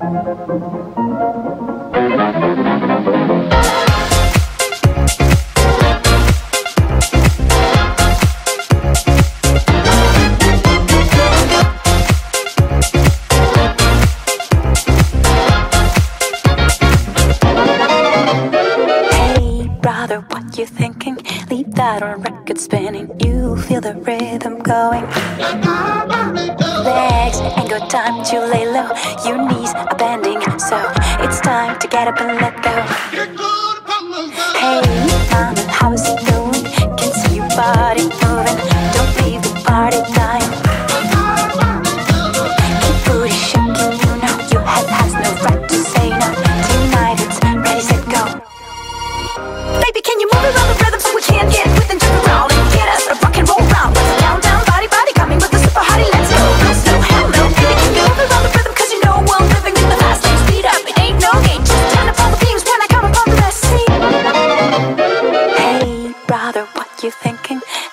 Hey, brother, what you thinking? Leave that on record spinning. You feel the rhythm going. Time to lay low. Your knees are bending, so it's time to get up and let go. Hey, mama, how's it going? Can see your body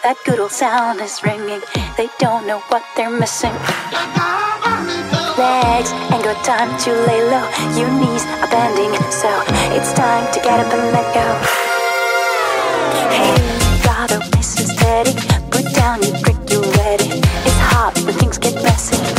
That good old sound is ringing. They don't know what they're missing. Legs ain't got time to lay low. Your knees are bending, so it's time to get up and let go. Hey, brother, oh, listen steady. Put down your brick, you ready. It's hot when things get messy.